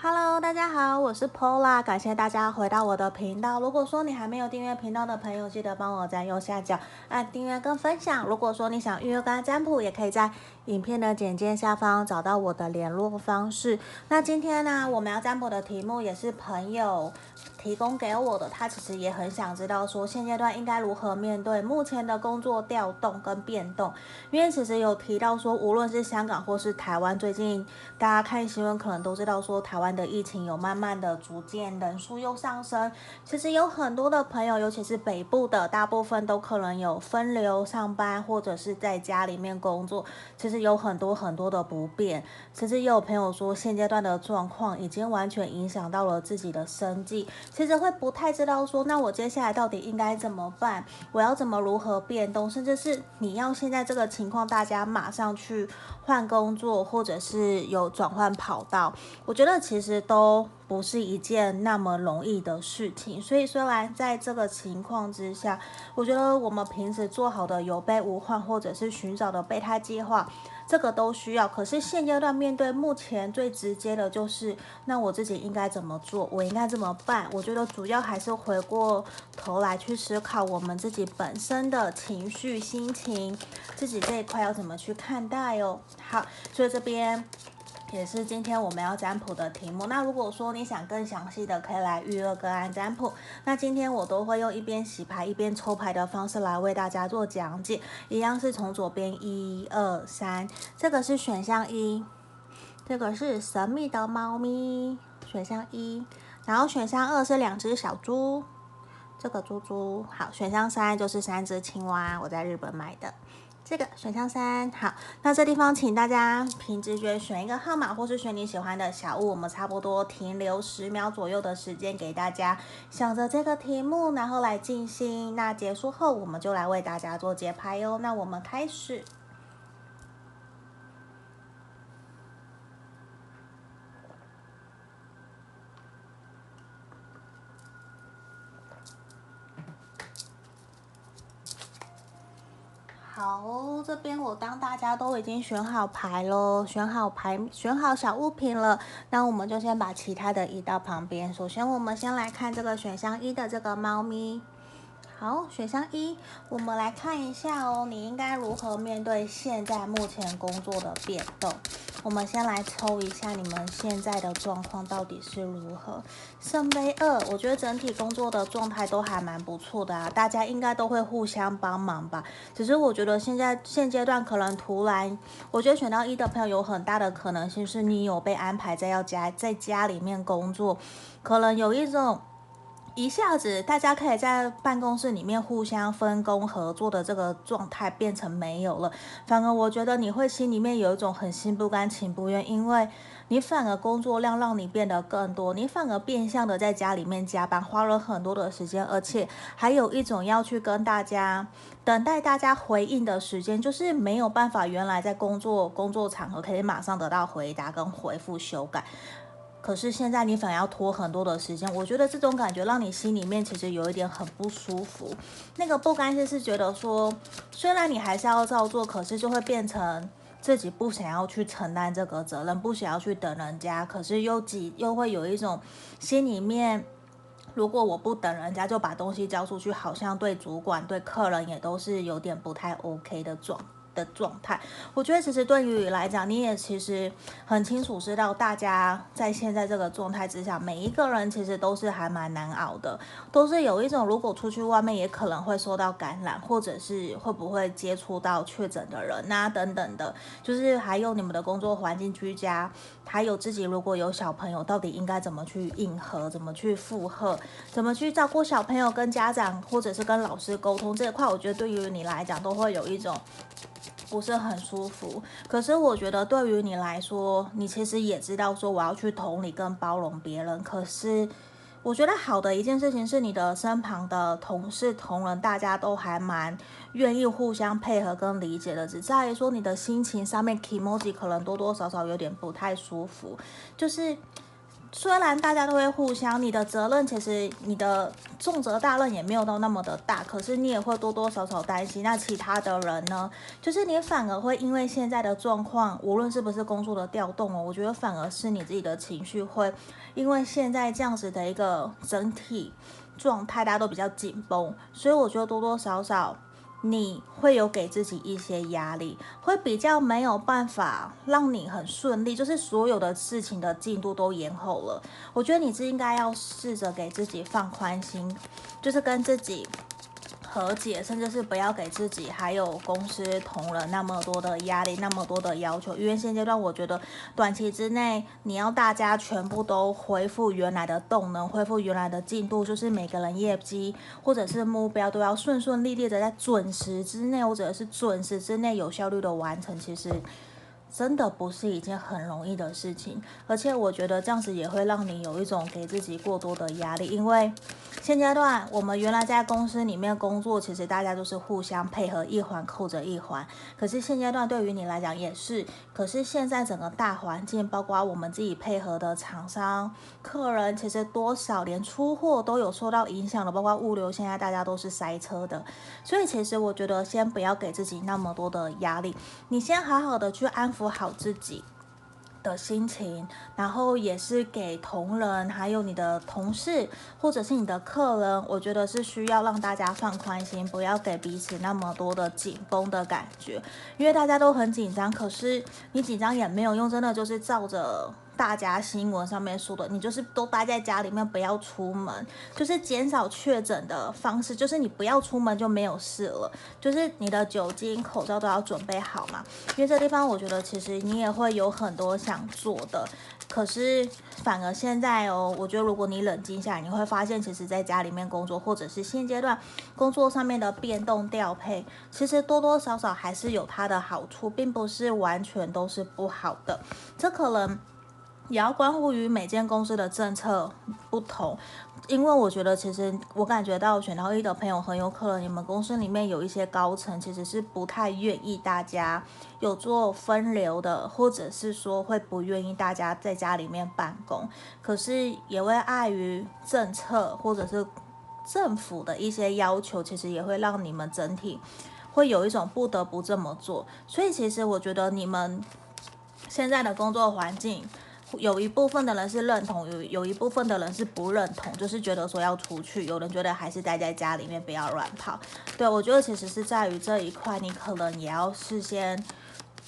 Hello，大家好，我是 Pola，感谢大家回到我的频道。如果说你还没有订阅频道的朋友，记得帮我在右下角按订阅跟分享。如果说你想预约跟占卜，也可以在影片的简介下方找到我的联络方式。那今天呢，我们要占卜的题目也是朋友提供给我的，他其实也很想知道说现阶段应该如何面对目前的工作调动跟变动，因为其实有提到说，无论是香港或是台湾，最近大家看新闻可能都知道说，台湾的疫情有慢慢的逐渐人数又上升，其实有很多的朋友，尤其是北部的，大部分都可能有分流上班或者是在家里面工作，其实有很多很多的不便，甚至也有朋友说，现阶段的状况已经完全影响到了自己的生计。其实会不太知道说，那我接下来到底应该怎么办？我要怎么如何变动？甚至是你要现在这个情况，大家马上去换工作，或者是有转换跑道，我觉得其实都不是一件那么容易的事情。所以虽然在这个情况之下，我觉得我们平时做好的有备无患，或者是寻找的备胎计划。这个都需要，可是现阶段面对目前最直接的就是，那我自己应该怎么做？我应该怎么办？我觉得主要还是回过头来去思考我们自己本身的情绪、心情，自己这一块要怎么去看待哦。好，所以这边。也是今天我们要占卜的题目。那如果说你想更详细的，可以来预约个案占卜。那今天我都会用一边洗牌一边抽牌的方式来为大家做讲解。一样是从左边一二三，这个是选项一，这个是神秘的猫咪，选项一。然后选项二是两只小猪，这个猪猪。好，选项三就是三只青蛙，我在日本买的。这个选项三，好，那这地方请大家凭直觉选一个号码，或是选你喜欢的小物。我们差不多停留十秒左右的时间给大家想着这个题目，然后来静心。那结束后，我们就来为大家做节拍哟。那我们开始。哦，这边我当大家都已经选好牌喽，选好牌，选好小物品了，那我们就先把其他的移到旁边。首先，我们先来看这个选项一的这个猫咪。好，选项一，我们来看一下哦，你应该如何面对现在目前工作的变动？我们先来抽一下你们现在的状况到底是如何。圣杯二，我觉得整体工作的状态都还蛮不错的啊，大家应该都会互相帮忙吧。只是我觉得现在现阶段可能突然，我觉得选到一的朋友有很大的可能性是你有被安排在要家在家里面工作，可能有一种。一下子，大家可以在办公室里面互相分工合作的这个状态变成没有了。反而，我觉得你会心里面有一种很心不甘情不愿，因为你反而工作量让你变得更多，你反而变相的在家里面加班，花了很多的时间，而且还有一种要去跟大家等待大家回应的时间，就是没有办法原来在工作工作场合可以马上得到回答跟回复修改。可是现在你反而要拖很多的时间，我觉得这种感觉让你心里面其实有一点很不舒服。那个不甘心是觉得说，虽然你还是要照做，可是就会变成自己不想要去承担这个责任，不想要去等人家，可是又几又会有一种心里面，如果我不等人家就把东西交出去，好像对主管对客人也都是有点不太 OK 的状。的状态，我觉得其实对于你来讲，你也其实很清楚知道，大家在现在这个状态之下，每一个人其实都是还蛮难熬的，都是有一种如果出去外面也可能会受到感染，或者是会不会接触到确诊的人啊等等的，就是还有你们的工作环境居家，还有自己如果有小朋友，到底应该怎么去应和，怎么去负荷，怎么去照顾小朋友跟家长，或者是跟老师沟通这一块，我觉得对于你来讲都会有一种。不是很舒服，可是我觉得对于你来说，你其实也知道说我要去同理跟包容别人。可是我觉得好的一件事情是，你的身旁的同事同仁，大家都还蛮愿意互相配合跟理解的。只在于说你的心情上面，kimoji 可能多多少少有点不太舒服，就是。虽然大家都会互相，你的责任其实你的重责大任也没有到那么的大，可是你也会多多少少担心。那其他的人呢？就是你反而会因为现在的状况，无论是不是工作的调动哦，我觉得反而是你自己的情绪会因为现在这样子的一个整体状态，大家都比较紧绷，所以我觉得多多少少。你会有给自己一些压力，会比较没有办法让你很顺利，就是所有的事情的进度都延后了。我觉得你是应该要试着给自己放宽心，就是跟自己。和解，甚至是不要给自己还有公司同仁那么多的压力，那么多的要求。因为现阶段，我觉得短期之内，你要大家全部都恢复原来的动能，恢复原来的进度，就是每个人业绩或者是目标都要顺顺利利的在准时之内，或者是准时之内有效率的完成。其实。真的不是一件很容易的事情，而且我觉得这样子也会让你有一种给自己过多的压力，因为现阶段我们原来在公司里面工作，其实大家都是互相配合，一环扣着一环。可是现阶段对于你来讲也是，可是现在整个大环境，包括我们自己配合的厂商、客人，其实多少连出货都有受到影响了，包括物流，现在大家都是塞车的。所以其实我觉得先不要给自己那么多的压力，你先好好的去安抚。抚好自己的心情，然后也是给同仁，还有你的同事，或者是你的客人，我觉得是需要让大家放宽心，不要给彼此那么多的紧绷的感觉，因为大家都很紧张，可是你紧张也没有用，真的就是照着。大家新闻上面说的，你就是都待在家里面，不要出门，就是减少确诊的方式，就是你不要出门就没有事了。就是你的酒精、口罩都要准备好嘛。因为这地方，我觉得其实你也会有很多想做的，可是反而现在哦，我觉得如果你冷静下来，你会发现，其实在家里面工作，或者是现阶段工作上面的变动调配，其实多多少少还是有它的好处，并不是完全都是不好的。这可能。也要关乎于每间公司的政策不同，因为我觉得其实我感觉到选到一的朋友很有可能你们公司里面有一些高层其实是不太愿意大家有做分流的，或者是说会不愿意大家在家里面办公，可是也会碍于政策或者是政府的一些要求，其实也会让你们整体会有一种不得不这么做。所以其实我觉得你们现在的工作环境。有一部分的人是认同，有有一部分的人是不认同，就是觉得说要出去。有人觉得还是待在家里面，不要乱跑。对，我觉得其实是在于这一块，你可能也要事先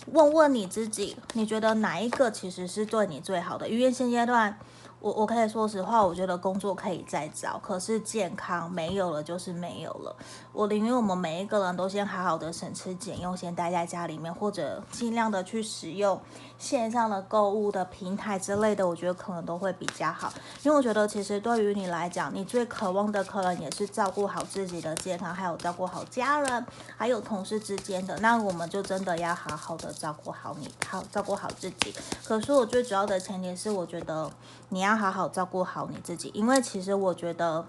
问问你自己，你觉得哪一个其实是对你最好的？因为现阶段。我我可以说实话，我觉得工作可以再找，可是健康没有了就是没有了。我宁愿我们每一个人都先好好的省吃俭用，先待在家里面，或者尽量的去使用线上的购物的平台之类的，我觉得可能都会比较好。因为我觉得其实对于你来讲，你最渴望的可能也是照顾好自己的健康，还有照顾好家人，还有同事之间的。那我们就真的要好好的照顾好你，好照顾好自己。可是我最主要的前提是，我觉得你要。好好照顾好你自己，因为其实我觉得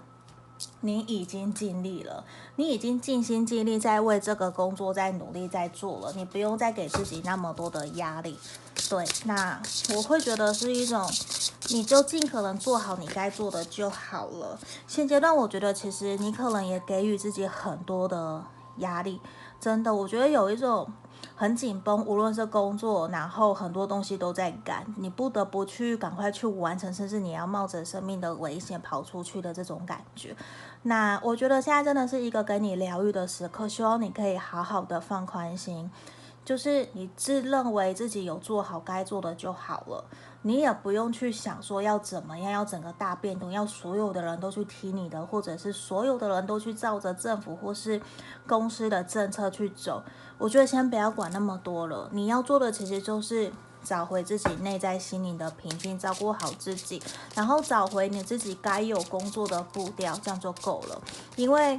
你已经尽力了，你已经尽心尽力在为这个工作在努力在做了，你不用再给自己那么多的压力。对，那我会觉得是一种，你就尽可能做好你该做的就好了。现阶段我觉得其实你可能也给予自己很多的压力，真的，我觉得有一种。很紧绷，无论是工作，然后很多东西都在赶，你不得不去赶快去完成，甚至你要冒着生命的危险跑出去的这种感觉。那我觉得现在真的是一个给你疗愈的时刻，希望你可以好好的放宽心，就是你自认为自己有做好该做的就好了。你也不用去想说要怎么样，要整个大变动，要所有的人都去听你的，或者是所有的人都去照着政府或是公司的政策去走。我觉得先不要管那么多了，你要做的其实就是找回自己内在心灵的平静，照顾好自己，然后找回你自己该有工作的步调，这样就够了。因为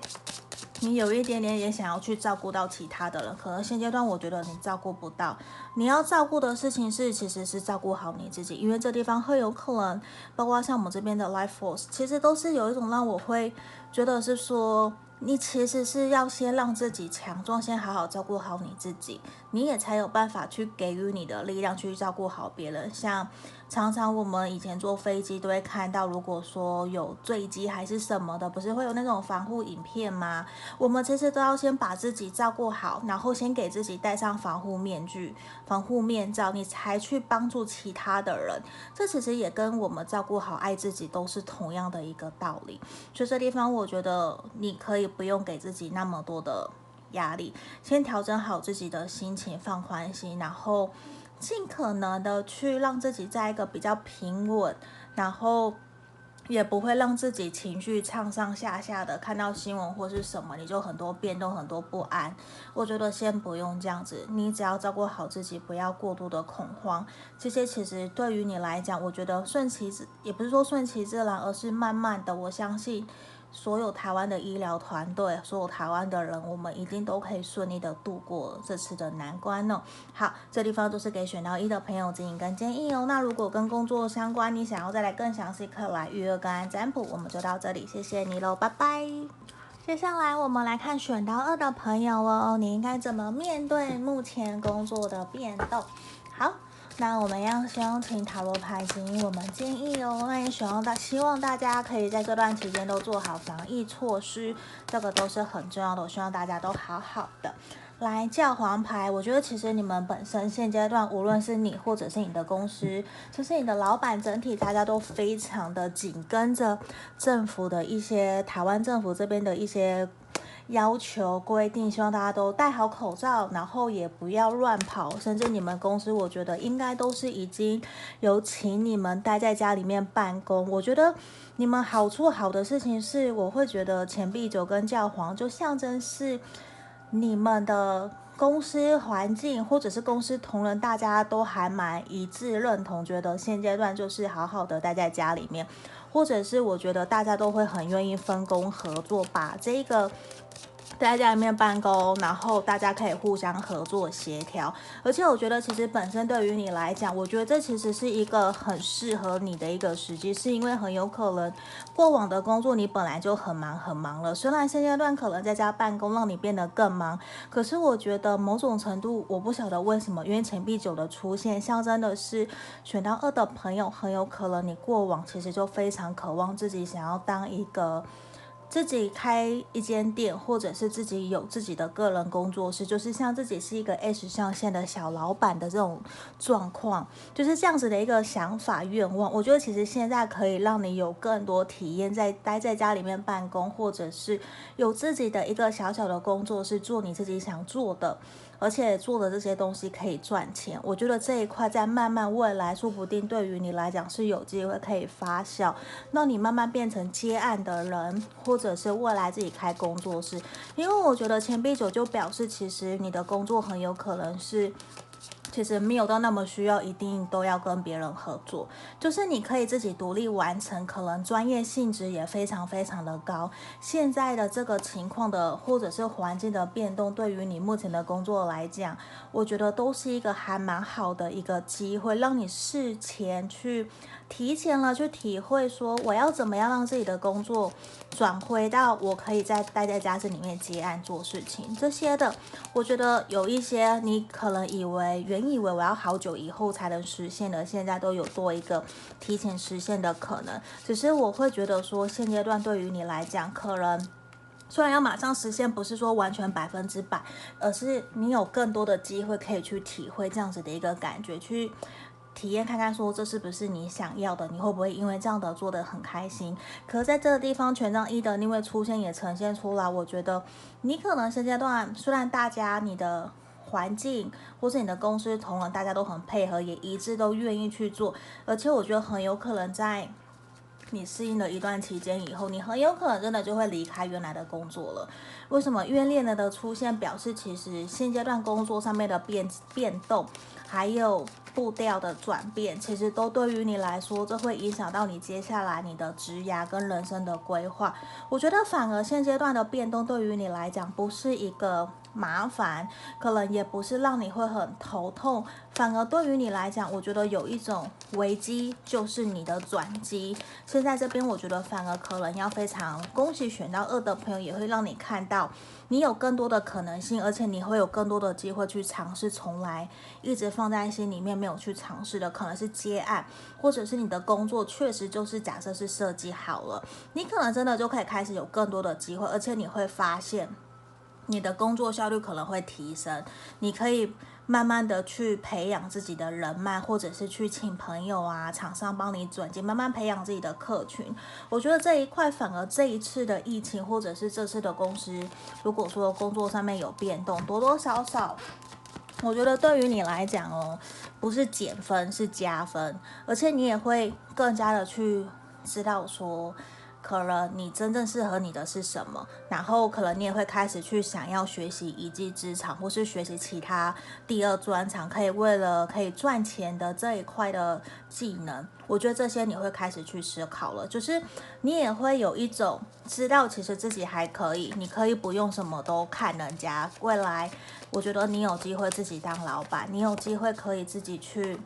你有一点点也想要去照顾到其他的人，可能现阶段我觉得你照顾不到。你要照顾的事情是，其实是照顾好你自己，因为这地方会有可能，包括像我们这边的 Life Force，其实都是有一种让我会觉得是说，你其实是要先让自己强壮，先好好照顾好你自己，你也才有办法去给予你的力量去照顾好别人。像常常我们以前坐飞机都会看到，如果说有坠机还是什么的，不是会有那种防护影片吗？我们其实都要先把自己照顾好，然后先给自己戴上防护面具、防护面罩，你才去帮助其他的人。这其实也跟我们照顾好、爱自己都是同样的一个道理。所以这地方，我觉得你可以不用给自己那么多的压力，先调整好自己的心情，放宽心，然后。尽可能的去让自己在一个比较平稳，然后也不会让自己情绪上上下下的。看到新闻或是什么，你就很多变动，很多不安。我觉得先不用这样子，你只要照顾好自己，不要过度的恐慌。这些其实对于你来讲，我觉得顺其自，也不是说顺其自然，而是慢慢的，我相信。所有台湾的医疗团队，所有台湾的人，我们一定都可以顺利的度过这次的难关哦。好，这地方都是给选到一的朋友指引跟建议哦。那如果跟工作相关，你想要再来更详细，可以来预约跟案占卜。我们就到这里，谢谢你喽，拜拜。接下来我们来看选到二的朋友哦，你应该怎么面对目前工作的变动？好。那我们要先用请塔罗牌指引我们建议哦。那也希望大希望大家可以在这段期间都做好防疫措施，这个都是很重要的。我希望大家都好好的。来教皇牌，我觉得其实你们本身现阶段，无论是你或者是你的公司，就是你的老板，整体大家都非常的紧跟着政府的一些台湾政府这边的一些。要求规定，希望大家都戴好口罩，然后也不要乱跑。甚至你们公司，我觉得应该都是已经有请你们待在家里面办公。我觉得你们好处好的事情是，我会觉得钱币九跟教皇就象征是你们的公司环境或者是公司同仁，大家都还蛮一致认同，觉得现阶段就是好好的待在家里面，或者是我觉得大家都会很愿意分工合作，把这个。在家里面办公，然后大家可以互相合作协调，而且我觉得其实本身对于你来讲，我觉得这其实是一个很适合你的一个时机，是因为很有可能过往的工作你本来就很忙很忙了，虽然现阶段可能在家办公让你变得更忙，可是我觉得某种程度我不晓得为什么，因为钱币九的出现象征的是选到二的朋友很有可能你过往其实就非常渴望自己想要当一个。自己开一间店，或者是自己有自己的个人工作室，就是像自己是一个 S 象限的小老板的这种状况，就是这样子的一个想法愿望。我觉得其实现在可以让你有更多体验，在待在家里面办公，或者是有自己的一个小小的工作室，做你自己想做的。而且做的这些东西可以赚钱，我觉得这一块在慢慢未来，说不定对于你来讲是有机会可以发酵。那你慢慢变成接案的人，或者是未来自己开工作室，因为我觉得钱币九就表示，其实你的工作很有可能是。其实没有到那么需要，一定都要跟别人合作，就是你可以自己独立完成，可能专业性质也非常非常的高。现在的这个情况的，或者是环境的变动，对于你目前的工作来讲，我觉得都是一个还蛮好的一个机会，让你事前去。提前了去体会，说我要怎么样让自己的工作转回到我可以在待在家里面接案做事情这些的，我觉得有一些你可能以为原以为我要好久以后才能实现的，现在都有多一个提前实现的可能。只是我会觉得说，现阶段对于你来讲，可能虽然要马上实现，不是说完全百分之百，而是你有更多的机会可以去体会这样子的一个感觉，去。体验看看，说这是不是你想要的？你会不会因为这样的做得很开心？可是在这个地方，权杖一的逆位出现也呈现出来，我觉得你可能现阶段虽然大家你的环境或是你的公司同仁大家都很配合，也一致都愿意去做，而且我觉得很有可能在你适应了一段期间以后，你很有可能真的就会离开原来的工作了。为什么？因为恋人的出现表示，其实现阶段工作上面的变变动，还有。步调的转变，其实都对于你来说，这会影响到你接下来你的职涯跟人生的规划。我觉得反而现阶段的变动对于你来讲，不是一个麻烦，可能也不是让你会很头痛，反而对于你来讲，我觉得有一种危机，就是你的转机。现在这边，我觉得反而可能要非常恭喜选到二的朋友，也会让你看到。你有更多的可能性，而且你会有更多的机会去尝试，从来一直放在心里面没有去尝试的，可能是接案，或者是你的工作确实就是假设是设计好了，你可能真的就可以开始有更多的机会，而且你会发现你的工作效率可能会提升，你可以。慢慢的去培养自己的人脉，或者是去请朋友啊、厂商帮你转接，慢慢培养自己的客群。我觉得这一块反而这一次的疫情，或者是这次的公司，如果说工作上面有变动，多多少少，我觉得对于你来讲哦，不是减分，是加分，而且你也会更加的去知道说。可能你真正适合你的是什么，然后可能你也会开始去想要学习一技之长，或是学习其他第二专长，可以为了可以赚钱的这一块的技能。我觉得这些你会开始去思考了，就是你也会有一种知道其实自己还可以，你可以不用什么都看人家。未来我觉得你有机会自己当老板，你有机会可以自己去。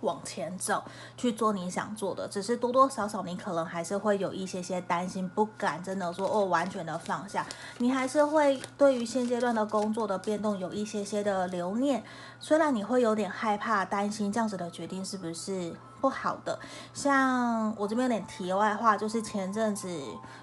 往前走，去做你想做的，只是多多少少你可能还是会有一些些担心，不敢真的说哦，完全的放下，你还是会对于现阶段的工作的变动有一些些的留念，虽然你会有点害怕、担心这样子的决定是不是不好的。像我这边有点题外话，就是前阵子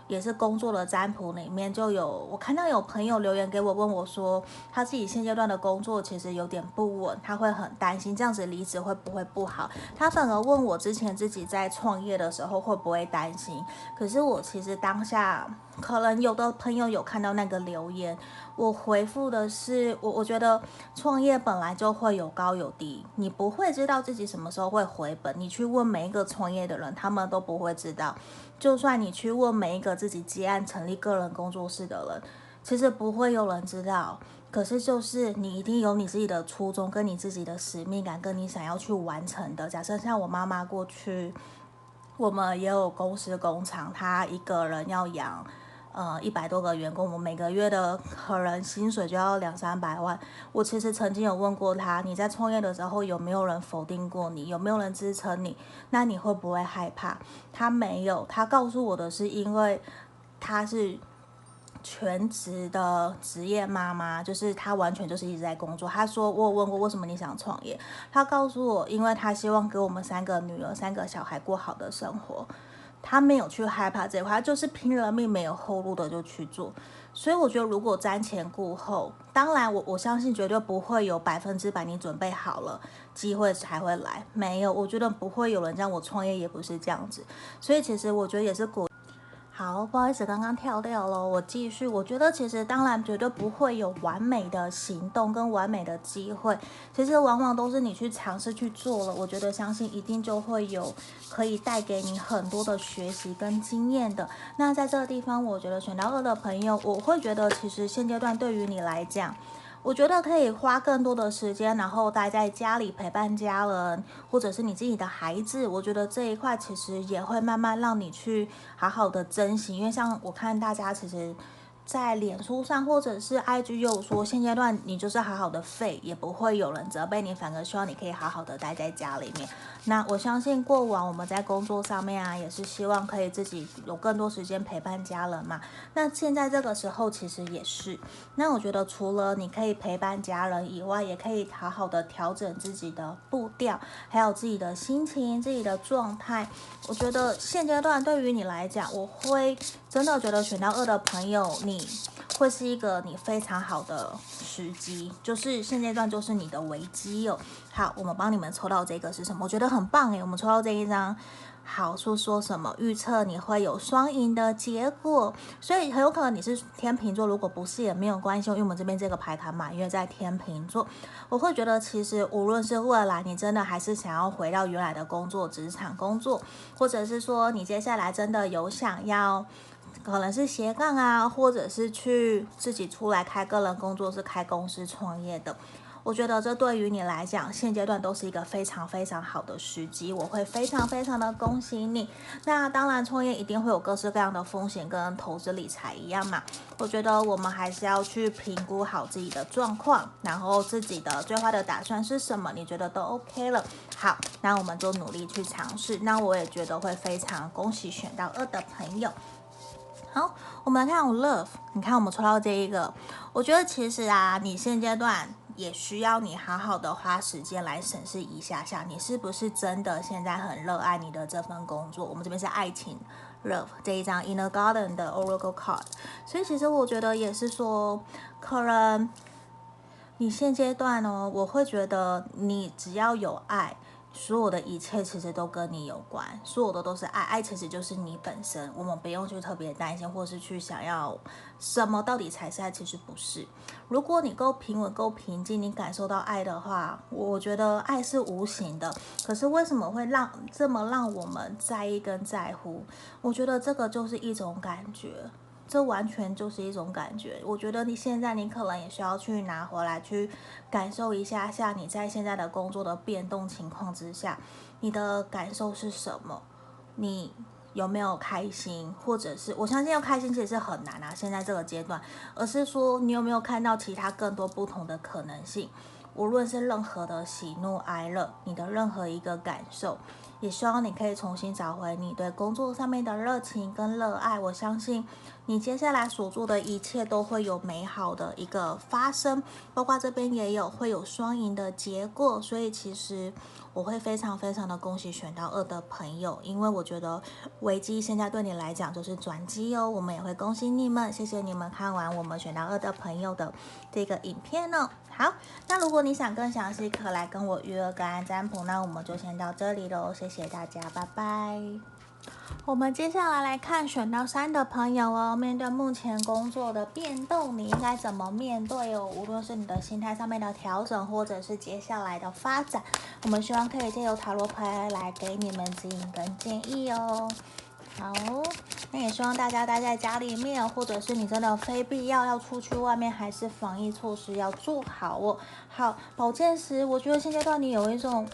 也是工作的占卜里面就有，我看到有朋友留言给我，问我说他自己现阶段的工作其实有点不稳，他会很担心这样子离职会不会不好。他反而问我之前自己在创业的时候会不会担心，可是我其实当下可能有的朋友有看到那个留言。我回复的是，我我觉得创业本来就会有高有低，你不会知道自己什么时候会回本。你去问每一个创业的人，他们都不会知道。就算你去问每一个自己接案成立个人工作室的人，其实不会有人知道。可是就是你一定有你自己的初衷，跟你自己的使命感，跟你想要去完成的。假设像我妈妈过去，我们也有公司工厂，她一个人要养。呃，一百多个员工，我每个月的可能薪水就要两三百万。我其实曾经有问过他，你在创业的时候有没有人否定过你？有没有人支撑你？那你会不会害怕？他没有，他告诉我的是，因为他是全职的职业妈妈，就是他完全就是一直在工作。他说，我有问过为什么你想创业，他告诉我，因为他希望给我们三个女儿、三个小孩过好的生活。他没有去害怕这块，就是拼了命没有后路的就去做。所以我觉得，如果瞻前顾后，当然我我相信绝对不会有百分之百你准备好了，机会才会来。没有，我觉得不会有人这样。我创业也不是这样子。所以其实我觉得也是鼓。好，不好意思，刚刚跳掉了，我继续。我觉得其实当然绝对不会有完美的行动跟完美的机会，其实往往都是你去尝试去做了，我觉得相信一定就会有可以带给你很多的学习跟经验的。那在这个地方，我觉得选到二的朋友，我会觉得其实现阶段对于你来讲。我觉得可以花更多的时间，然后待在家里陪伴家人，或者是你自己的孩子。我觉得这一块其实也会慢慢让你去好好的珍惜，因为像我看大家其实。在脸书上或者是 IG 又说，现阶段你就是好好的废，也不会有人责备你，反而希望你可以好好的待在家里面。那我相信过往我们在工作上面啊，也是希望可以自己有更多时间陪伴家人嘛。那现在这个时候其实也是。那我觉得除了你可以陪伴家人以外，也可以好好的调整自己的步调，还有自己的心情、自己的状态。我觉得现阶段对于你来讲，我会真的觉得选到二的朋友，你。会是一个你非常好的时机，就是现阶段就是你的危机哦。好，我们帮你们抽到这个是什么？我觉得很棒诶，我们抽到这一张，好说说什么？预测你会有双赢的结果，所以很有可能你是天秤座，如果不是也没有关系，因为我们这边这个牌卡满月在天秤座，我会觉得其实无论是未来你真的还是想要回到原来的工作职场工作，或者是说你接下来真的有想要。可能是斜杠啊，或者是去自己出来开个人工作室、开公司创业的。我觉得这对于你来讲，现阶段都是一个非常非常好的时机。我会非常非常的恭喜你。那当然，创业一定会有各式各样的风险，跟投资理财一样嘛。我觉得我们还是要去评估好自己的状况，然后自己的最坏的打算是什么？你觉得都 OK 了。好，那我们就努力去尝试。那我也觉得会非常恭喜选到二的朋友。好，我们来看我 love，你看我们抽到这一个，我觉得其实啊，你现阶段也需要你好好的花时间来审视一下下，你是不是真的现在很热爱你的这份工作？我们这边是爱情 love 这一张 Inner Garden 的 Oracle card，所以其实我觉得也是说，可能你现阶段呢，我会觉得你只要有爱。所有的一切其实都跟你有关，所有的都是爱，爱其实就是你本身，我们不用去特别担心，或是去想要什么到底才是爱，其实不是。如果你够平稳、够平静，你感受到爱的话，我觉得爱是无形的。可是为什么会让这么让我们在意跟在乎？我觉得这个就是一种感觉。这完全就是一种感觉，我觉得你现在你可能也需要去拿回来去感受一下，像你在现在的工作的变动情况之下，你的感受是什么？你有没有开心？或者是我相信要开心其实是很难啊，现在这个阶段，而是说你有没有看到其他更多不同的可能性？无论是任何的喜怒哀乐，你的任何一个感受。也希望你可以重新找回你对工作上面的热情跟热爱。我相信你接下来所做的一切都会有美好的一个发生，包括这边也有会有双赢的结果。所以其实我会非常非常的恭喜选到二的朋友，因为我觉得危机现在对你来讲就是转机哦。我们也会恭喜你们，谢谢你们看完我们选到二的朋友的这个影片呢、哦。好，那如果你想更详细，可来跟我预约个案占卜，那我们就先到这里喽。谢谢大家，拜拜。我们接下来来看选到三的朋友哦，面对目前工作的变动，你应该怎么面对哦？无论是你的心态上面的调整，或者是接下来的发展，我们希望可以借由塔罗牌来给你们指引跟建议哦。好，那也希望大家待在家里面，或者是你真的非必要要出去外面，还是防疫措施要做好哦。好，保健时，我觉得现阶段你有一种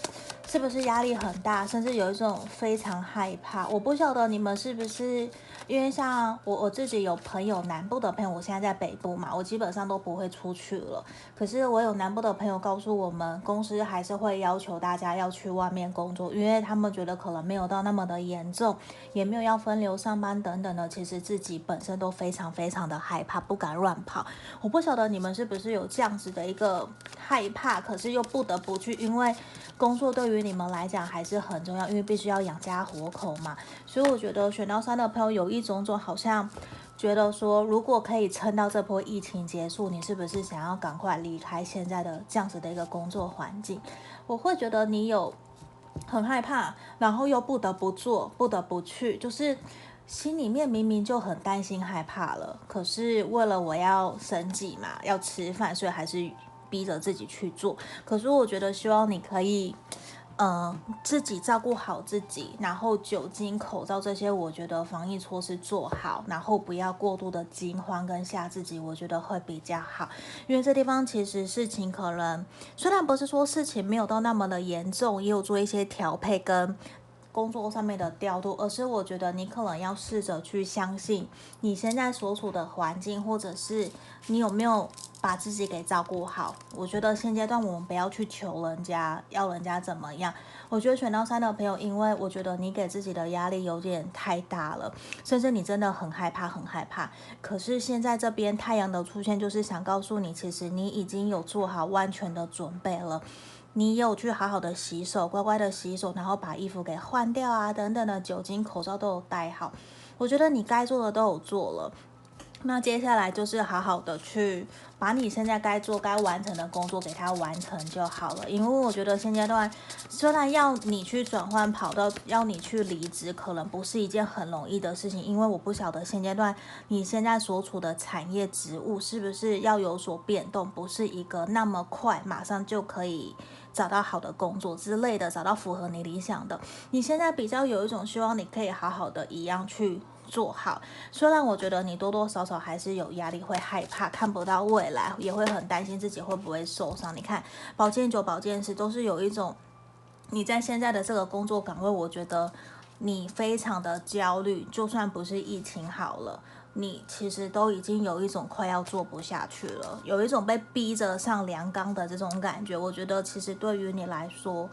是不是压力很大，甚至有一种非常害怕。我不晓得你们是不是。因为像我我自己有朋友南部的朋友，我现在在北部嘛，我基本上都不会出去了。可是我有南部的朋友告诉我们，公司还是会要求大家要去外面工作，因为他们觉得可能没有到那么的严重，也没有要分流上班等等的。其实自己本身都非常非常的害怕，不敢乱跑。我不晓得你们是不是有这样子的一个害怕，可是又不得不去，因为工作对于你们来讲还是很重要，因为必须要养家活口嘛。所以我觉得选到三的朋友有一。种种好像觉得说，如果可以撑到这波疫情结束，你是不是想要赶快离开现在的这样子的一个工作环境？我会觉得你有很害怕，然后又不得不做，不得不去，就是心里面明明就很担心害怕了，可是为了我要生计嘛，要吃饭，所以还是逼着自己去做。可是我觉得希望你可以。嗯，自己照顾好自己，然后酒精、口罩这些，我觉得防疫措施做好，然后不要过度的惊慌跟吓自己，我觉得会比较好。因为这地方其实事情可能虽然不是说事情没有到那么的严重，也有做一些调配跟工作上面的调度，而是我觉得你可能要试着去相信你现在所处的环境，或者是你有没有。把自己给照顾好，我觉得现阶段我们不要去求人家，要人家怎么样。我觉得选到三的朋友，因为我觉得你给自己的压力有点太大了，甚至你真的很害怕，很害怕。可是现在这边太阳的出现，就是想告诉你，其实你已经有做好万全的准备了，你有去好好的洗手，乖乖的洗手，然后把衣服给换掉啊，等等的酒精、口罩都有戴好。我觉得你该做的都有做了。那接下来就是好好的去把你现在该做、该完成的工作给它完成就好了。因为我觉得现阶段虽然要你去转换跑道、要你去离职，可能不是一件很容易的事情。因为我不晓得现阶段你现在所处的产业职务是不是要有所变动，不是一个那么快马上就可以找到好的工作之类的，找到符合你理想的。你现在比较有一种希望，你可以好好的一样去。做好，虽然我觉得你多多少少还是有压力，会害怕，看不到未来，也会很担心自己会不会受伤。你看，宝剑九、宝剑十都是有一种，你在现在的这个工作岗位，我觉得你非常的焦虑。就算不是疫情好了，你其实都已经有一种快要做不下去了，有一种被逼着上梁岗的这种感觉。我觉得其实对于你来说。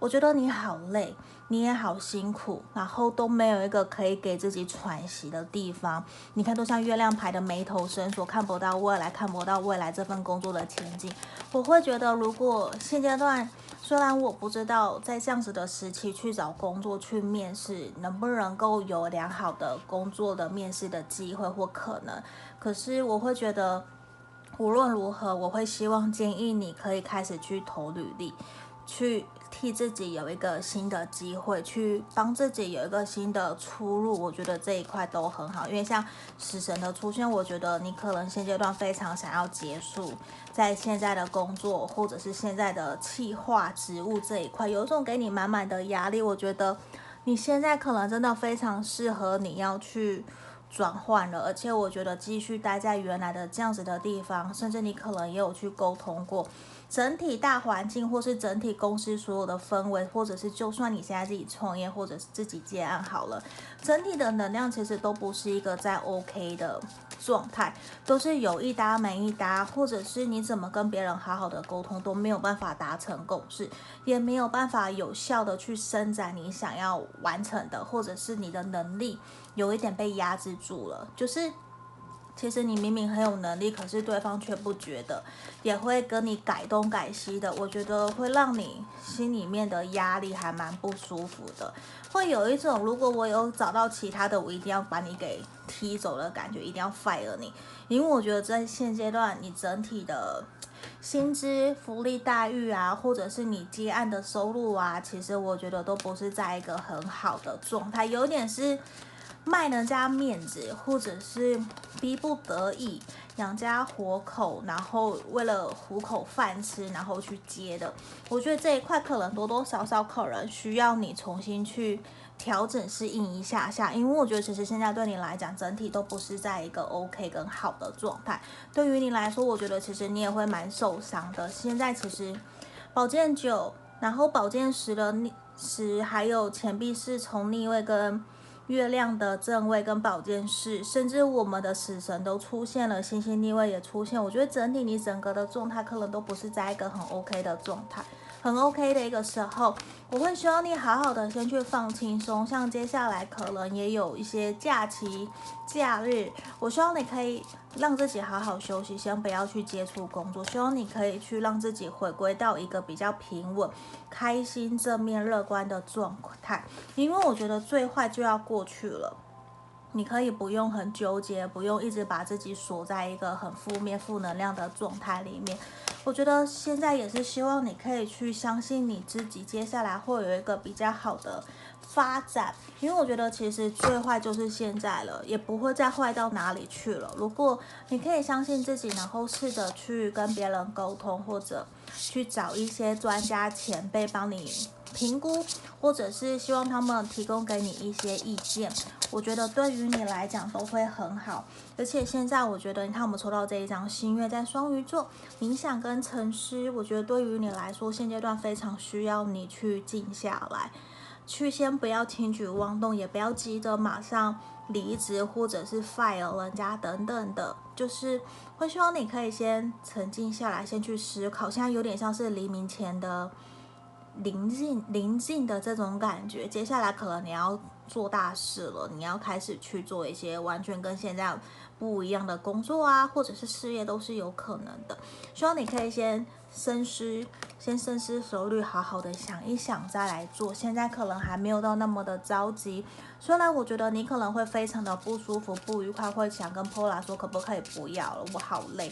我觉得你好累，你也好辛苦，然后都没有一个可以给自己喘息的地方。你看，都像月亮牌的眉头深锁，看不到未来，看不到未来这份工作的前景。我会觉得，如果现阶段，虽然我不知道在这样子的时期去找工作去面试，能不能够有良好的工作的面试的机会或可能，可是我会觉得。无论如何，我会希望建议你可以开始去投履历，去替自己有一个新的机会，去帮自己有一个新的出路。我觉得这一块都很好，因为像死神的出现，我觉得你可能现阶段非常想要结束在现在的工作，或者是现在的企划职务这一块，有一种给你满满的压力。我觉得你现在可能真的非常适合你要去。转换了，而且我觉得继续待在原来的这样子的地方，甚至你可能也有去沟通过整体大环境，或是整体公司所有的氛围，或者是就算你现在自己创业，或者是自己接案好了，整体的能量其实都不是一个在 OK 的状态，都是有一搭没一搭，或者是你怎么跟别人好好的沟通都没有办法达成共识，也没有办法有效的去伸展你想要完成的，或者是你的能力。有一点被压制住了，就是其实你明明很有能力，可是对方却不觉得，也会跟你改东改西的。我觉得会让你心里面的压力还蛮不舒服的，会有一种如果我有找到其他的，我一定要把你给踢走的感觉，一定要 fire 你。因为我觉得在现阶段，你整体的薪资、福利待遇啊，或者是你接案的收入啊，其实我觉得都不是在一个很好的状态，有点是。卖人家面子，或者是逼不得已养家活口，然后为了糊口饭吃，然后去接的。我觉得这一块可能多多少少可能需要你重新去调整适应一下下，因为我觉得其实现在对你来讲，整体都不是在一个 OK 跟好的状态。对于你来说，我觉得其实你也会蛮受伤的。现在其实宝剑九，然后宝剑十的逆十，还有钱币是从逆位跟。月亮的正位跟宝剑四，甚至我们的死神都出现了，星星逆位也出现。我觉得整体你整个的状态可能都不是在一个很 OK 的状态。很 OK 的一个时候，我会希望你好好的先去放轻松。像接下来可能也有一些假期、假日，我希望你可以让自己好好休息，先不要去接触工作。希望你可以去让自己回归到一个比较平稳、开心、正面、乐观的状态。因为我觉得最坏就要过去了，你可以不用很纠结，不用一直把自己锁在一个很负面、负能量的状态里面。我觉得现在也是希望你可以去相信你自己，接下来会有一个比较好的发展。因为我觉得其实最坏就是现在了，也不会再坏到哪里去了。如果你可以相信自己，然后试着去跟别人沟通，或者去找一些专家前辈帮你。评估，或者是希望他们提供给你一些意见，我觉得对于你来讲都会很好。而且现在我觉得，你看我们抽到这一张新月在双鱼座冥想跟沉思，我觉得对于你来说现阶段非常需要你去静下来，去先不要轻举妄动，也不要急着马上离职或者是 fire 人家等等的，就是会希望你可以先沉静下来，先去思考。现在有点像是黎明前的。临近临近的这种感觉，接下来可能你要做大事了，你要开始去做一些完全跟现在不一样的工作啊，或者是事业都是有可能的。希望你可以先深思，先深思熟虑，好好的想一想再来做。现在可能还没有到那么的着急，虽然我觉得你可能会非常的不舒服、不愉快，会想跟 Pola 说可不可以不要了，我好累。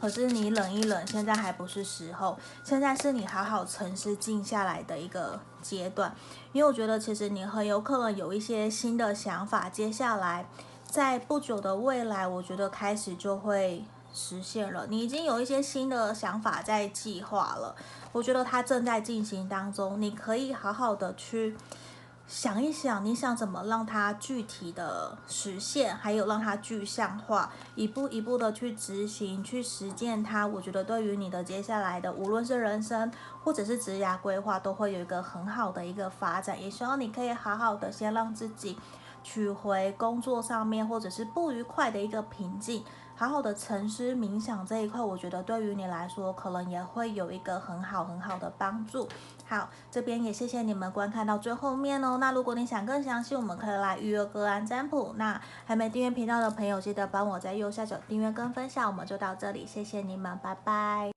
可是你冷一冷，现在还不是时候，现在是你好好沉思静下来的一个阶段，因为我觉得其实你很有可能有一些新的想法，接下来在不久的未来，我觉得开始就会实现了。你已经有一些新的想法在计划了，我觉得它正在进行当中，你可以好好的去。想一想，你想怎么让它具体的实现，还有让它具象化，一步一步的去执行、去实践它。我觉得对于你的接下来的，无论是人生或者是职业规划，都会有一个很好的一个发展。也希望你可以好好的先让自己取回工作上面或者是不愉快的一个平静。好好的沉思冥想这一块，我觉得对于你来说，可能也会有一个很好很好的帮助。好，这边也谢谢你们观看到最后面哦。那如果你想更详细，我们可以来预约个案占卜。那还没订阅频道的朋友，记得帮我在右下角订阅跟分享。我们就到这里，谢谢你们，拜拜。